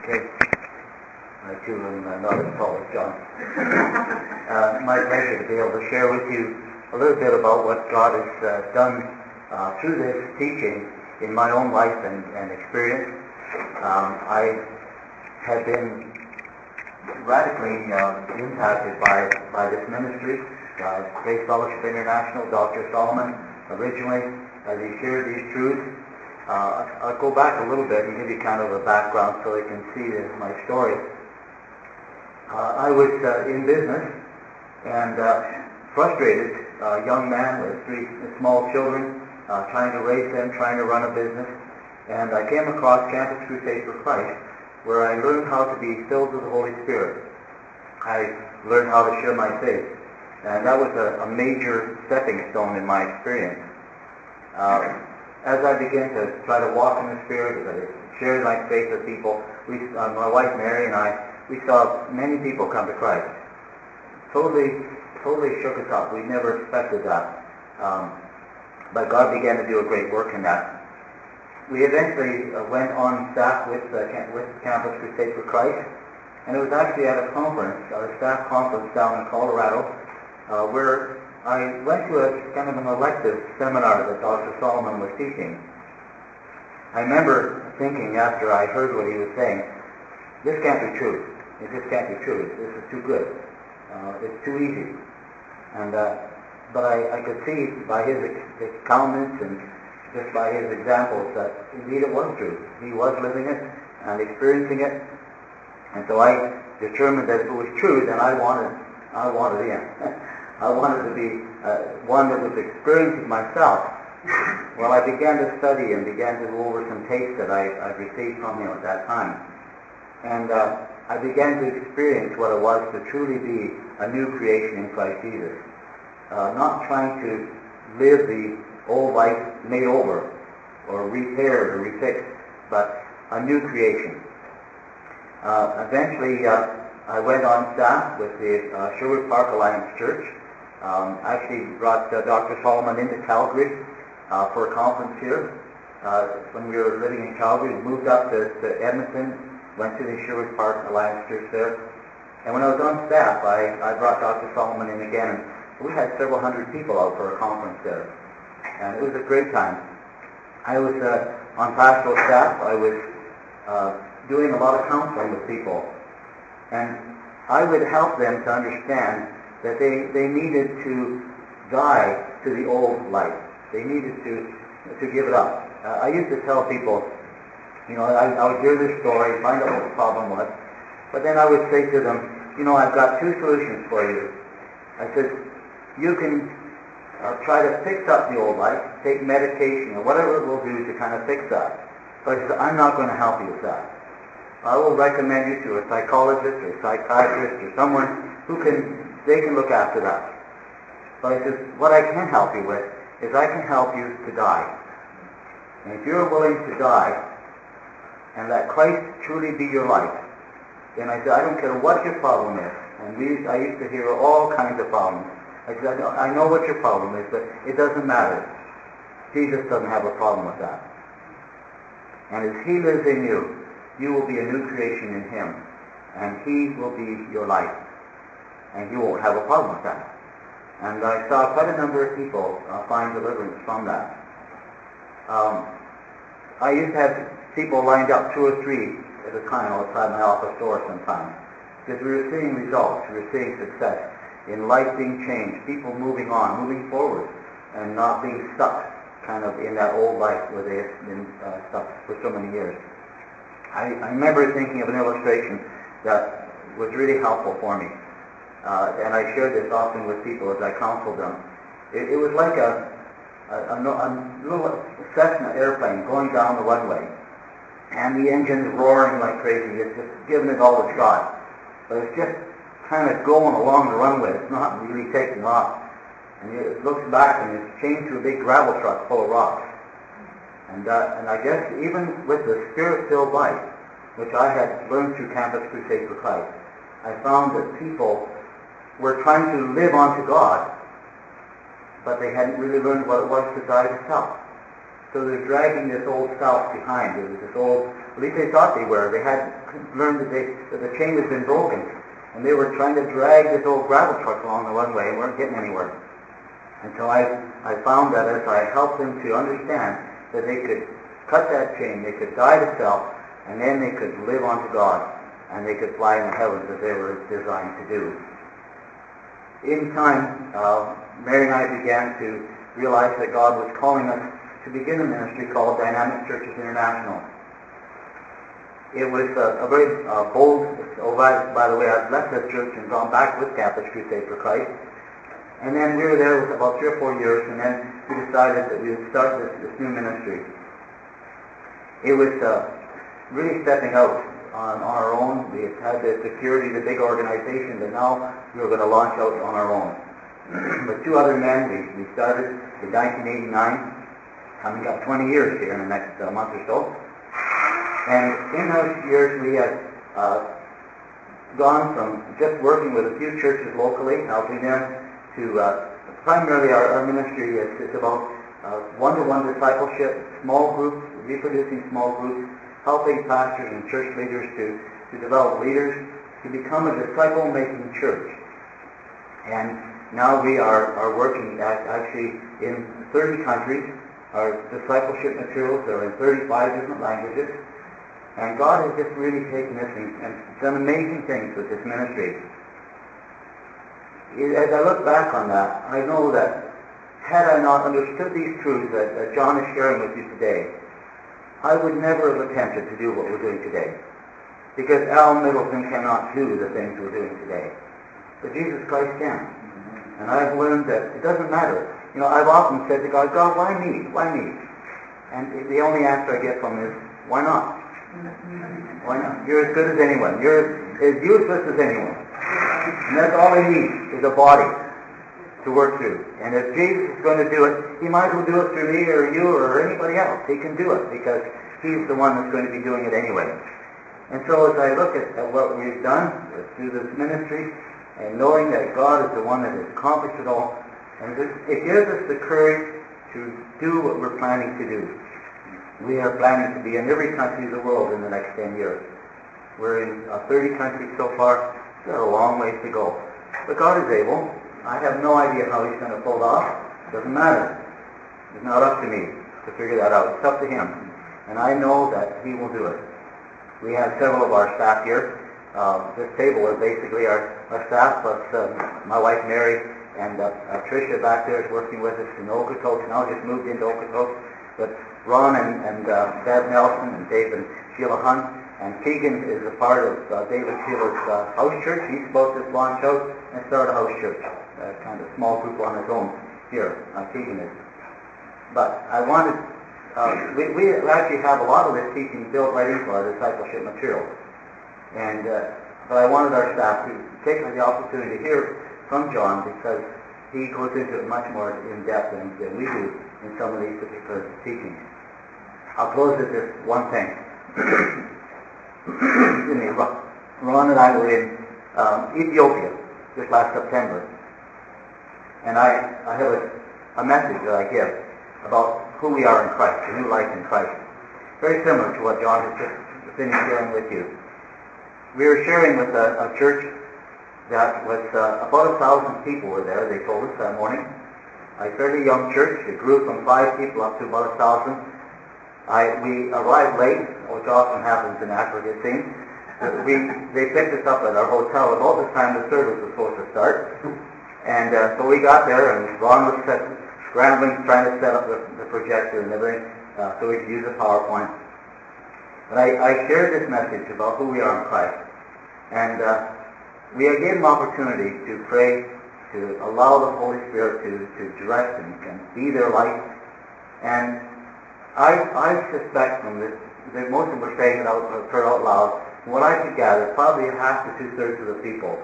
Okay. I too am uh, not as tall as John. uh, my pleasure to be able to share with you a little bit about what God has uh, done uh, through this teaching in my own life and, and experience. Um, I have been radically uh, impacted by, by this ministry, uh, Grace Fellowship International, Dr. Solomon, originally, as he shared these truths. Uh, I'll go back a little bit and give you kind of a background so you can see this, my story. Uh, I was uh, in business and uh, frustrated uh, young man with three small children, uh, trying to raise them, trying to run a business. And I came across Campus Crusade for Christ, where I learned how to be filled with the Holy Spirit. I learned how to share my faith. And that was a, a major stepping stone in my experience. Uh, as I began to try to walk in the Spirit, as I shared my faith with people, we, uh, my wife Mary and I, we saw many people come to Christ. Totally, totally shook us up. We never expected that. Um, but God began to do a great work in that. We eventually uh, went on staff with, uh, with the Campus Crusade for Christ, and it was actually at a conference, a staff conference down in Colorado, uh, where I went to a kind of an elective seminar that Dr. Solomon was teaching. I remember thinking after I heard what he was saying, this can't be true. It just can't be true. This is too good. Uh, it's too easy. And uh, but I, I could see by his, his comments and just by his examples that indeed it was true. He was living it and experiencing it. And so I determined that if it was true, then I wanted I wanted in. I wanted to be uh, one that was experiencing myself. Well, I began to study and began to go over some tapes that I, I received from him at that time. And uh, I began to experience what it was to truly be a new creation in Christ Jesus. Uh, not trying to live the old life made over or repaired or refixed, but a new creation. Uh, eventually, uh, I went on staff with the uh, Sherwood Park Alliance Church. Um, I actually brought uh, Dr. Solomon into Calgary uh, for a conference here. Uh, when we were living in Calgary, we moved up to, to Edmonton, went to the Sherwood Park Alliance Church there. And when I was on staff, I, I brought Dr. Solomon in again. We had several hundred people out for a conference there. And it was a great time. I was uh, on pastoral staff. I was uh, doing a lot of counseling with people. And I would help them to understand that they, they needed to die to the old life. They needed to, to give it up. Uh, I used to tell people, you know, I, I would hear this story, find out what the problem was, but then I would say to them, you know, I've got two solutions for you. I said, you can uh, try to fix up the old life, take medication or whatever it will do to kind of fix that. But I said, I'm not going to help you with that. I will recommend you to a psychologist or a psychiatrist or someone who can they can look after that. But I says, what I can help you with is I can help you to die. And if you're willing to die and let Christ truly be your life, then I said, I don't care what your problem is. And I used to hear all kinds of problems. I said, know, I know what your problem is, but it doesn't matter. Jesus doesn't have a problem with that. And as he lives in you, you will be a new creation in him. And he will be your life and you won't have a problem with that. And I saw quite a number of people uh, find deliverance from that. Um, I used to have people lined up, two or three at a time outside my office door sometimes, because we were seeing results, we were seeing success in life being changed, people moving on, moving forward, and not being stuck kind of in that old life where they have been uh, stuck for so many years. I, I remember thinking of an illustration that was really helpful for me uh, and I shared this often with people as I counseled them. It, it was like a, a, a, a little Cessna airplane going down the runway, and the engine's roaring like crazy. It's just giving it all a shot, but it's just kind of going along the runway. It's not really taking off. And it looks back and it's chained to a big gravel truck full of rocks. And, uh, and I guess even with the spirit-filled life, which I had learned through Campus Crusade for Christ, I found that people were trying to live unto God, but they hadn't really learned what it was to die to self. So they're dragging this old self behind. It was this old, at least they thought they were. They had learned that, they, that the chain had been broken. And they were trying to drag this old gravel truck along the runway and weren't getting anywhere. And so I, I found that as I helped them to understand that they could cut that chain, they could die to self, and then they could live unto God, and they could fly in the heavens as they were designed to do. In time, uh, Mary and I began to realize that God was calling us to begin a ministry called Dynamic Churches International. It was a, a very uh, bold, oh, by, by the way, I've left that church and gone back with Campus Crusade for Christ. And then we were there for about three or four years, and then we decided that we would start this, this new ministry. It was uh, really stepping out on, our own. We had the security, of the big organization, but now we were going to launch out on our own. With two other men, we, we started in 1989, coming up 20 years here in the next uh, month or so. And in those years, we had uh, gone from just working with a few churches locally, helping them, to uh, primarily our, our ministry is, is about uh, one-to-one discipleship, small groups, reproducing small groups, helping pastors and church leaders to, to develop leaders to become a disciple-making church. And now we are, are working at actually in 30 countries. Our discipleship materials are in 35 different languages. And God has just really taken this and, and done amazing things with this ministry. As I look back on that, I know that had I not understood these truths that, that John is sharing with you today, I would never have attempted to do what we're doing today. Because Al Middleton cannot do the things we're doing today. But Jesus Christ can. And I've learned that it doesn't matter. You know, I've often said to God, God, why me? Why me? And the only answer I get from him is, why not? Why not? You're as good as anyone. You're as useless as anyone. And that's all I need is a body to work through. And if Jesus is going to do it, he might as well do it through me or you or anybody else. He can do it because he's the one that's going to be doing it anyway. And so as I look at, at what we've done through this ministry, and knowing that God is the one that has accomplished it all, and it gives us the courage to do what we're planning to do. We are planning to be in every country of the world in the next 10 years. We're in uh, 30 countries so far. We've got a long ways to go. But God is able. I have no idea how he's going to pull it off. Doesn't matter. It's not up to me to figure that out. It's up to him. And I know that he will do it. We have several of our staff here. Uh, this table is basically our, our staff, plus uh, my wife Mary and uh, uh, Tricia back there is working with us in Okotoks. Now just moved into Okotoks. But Ron and, and uh, Dad Nelson and Dave and Sheila Hunt. And Keegan is a part of uh, David Sheila's uh, house church. He's supposed to launch out and start a house church, a kind of small group on his own here. Uh, Keegan is. But I wanted, uh, we, we actually have a lot of this teaching built right into our discipleship material. And uh, but I wanted our staff to take the opportunity to hear from John because he goes into it much more in depth than, than we do in some of these particular teachings. I'll close with this one thing. Excuse me. Ron and I were in um, Ethiopia just last September, and I, I have a, a message that I give about who we are in Christ, a new life in Christ. Very similar to what John has just finished sharing with you. We were sharing with a, a church that was uh, about a thousand people were there, they told us that morning. A fairly young church. It grew from five people up to about a thousand. I, we arrived late, which often happens in Africa, it. We, they picked us up at our hotel about the time the service was supposed to start. And uh, so we got there, and Ron was set, scrambling, trying to set up the, the projector and everything, uh, so we could use the PowerPoint. But I, I shared this message about who we are in Christ. And uh, we are given opportunity to pray, to allow the Holy Spirit to, to direct and, and be their light. And I, I suspect from this of them were saying it out, prayer out loud. What I could gather, probably half to two-thirds of the people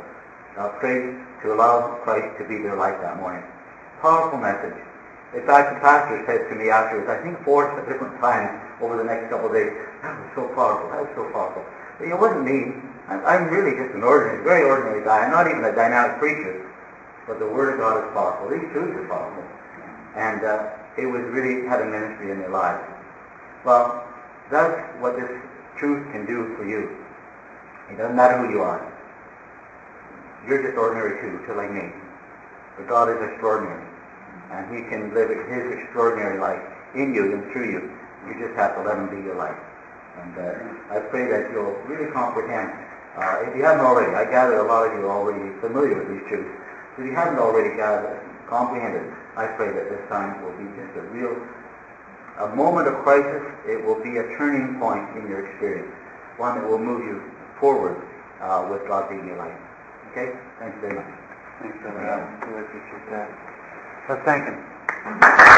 uh, prayed to allow Christ to be their light that morning. Powerful message. In fact, the pastor said to me afterwards, I think four different times over the next couple of days, that was so powerful, that was so powerful. It wasn't me. I'm really just an ordinary, very ordinary guy. I'm not even a dynamic preacher. But the Word of God is powerful. These truths are powerful. And uh, it was really having ministry in their lives. Well, that's what this truth can do for you. It doesn't matter who you are. You're just ordinary too, too like me. But God is extraordinary. And He can live His extraordinary life in you and through you. You just have to let Him be your life. And uh, I pray that you'll really comprehend. Uh, if you haven't already, I gather a lot of you are already familiar with these truths. If you haven't already gathered, comprehended, I pray that this time will be just a real, a moment of crisis. It will be a turning point in your experience, one that will move you forward uh, with God being your life. Okay? Thanks very much. Thanks, Brother Adam. We appreciate that. Let's thank Him.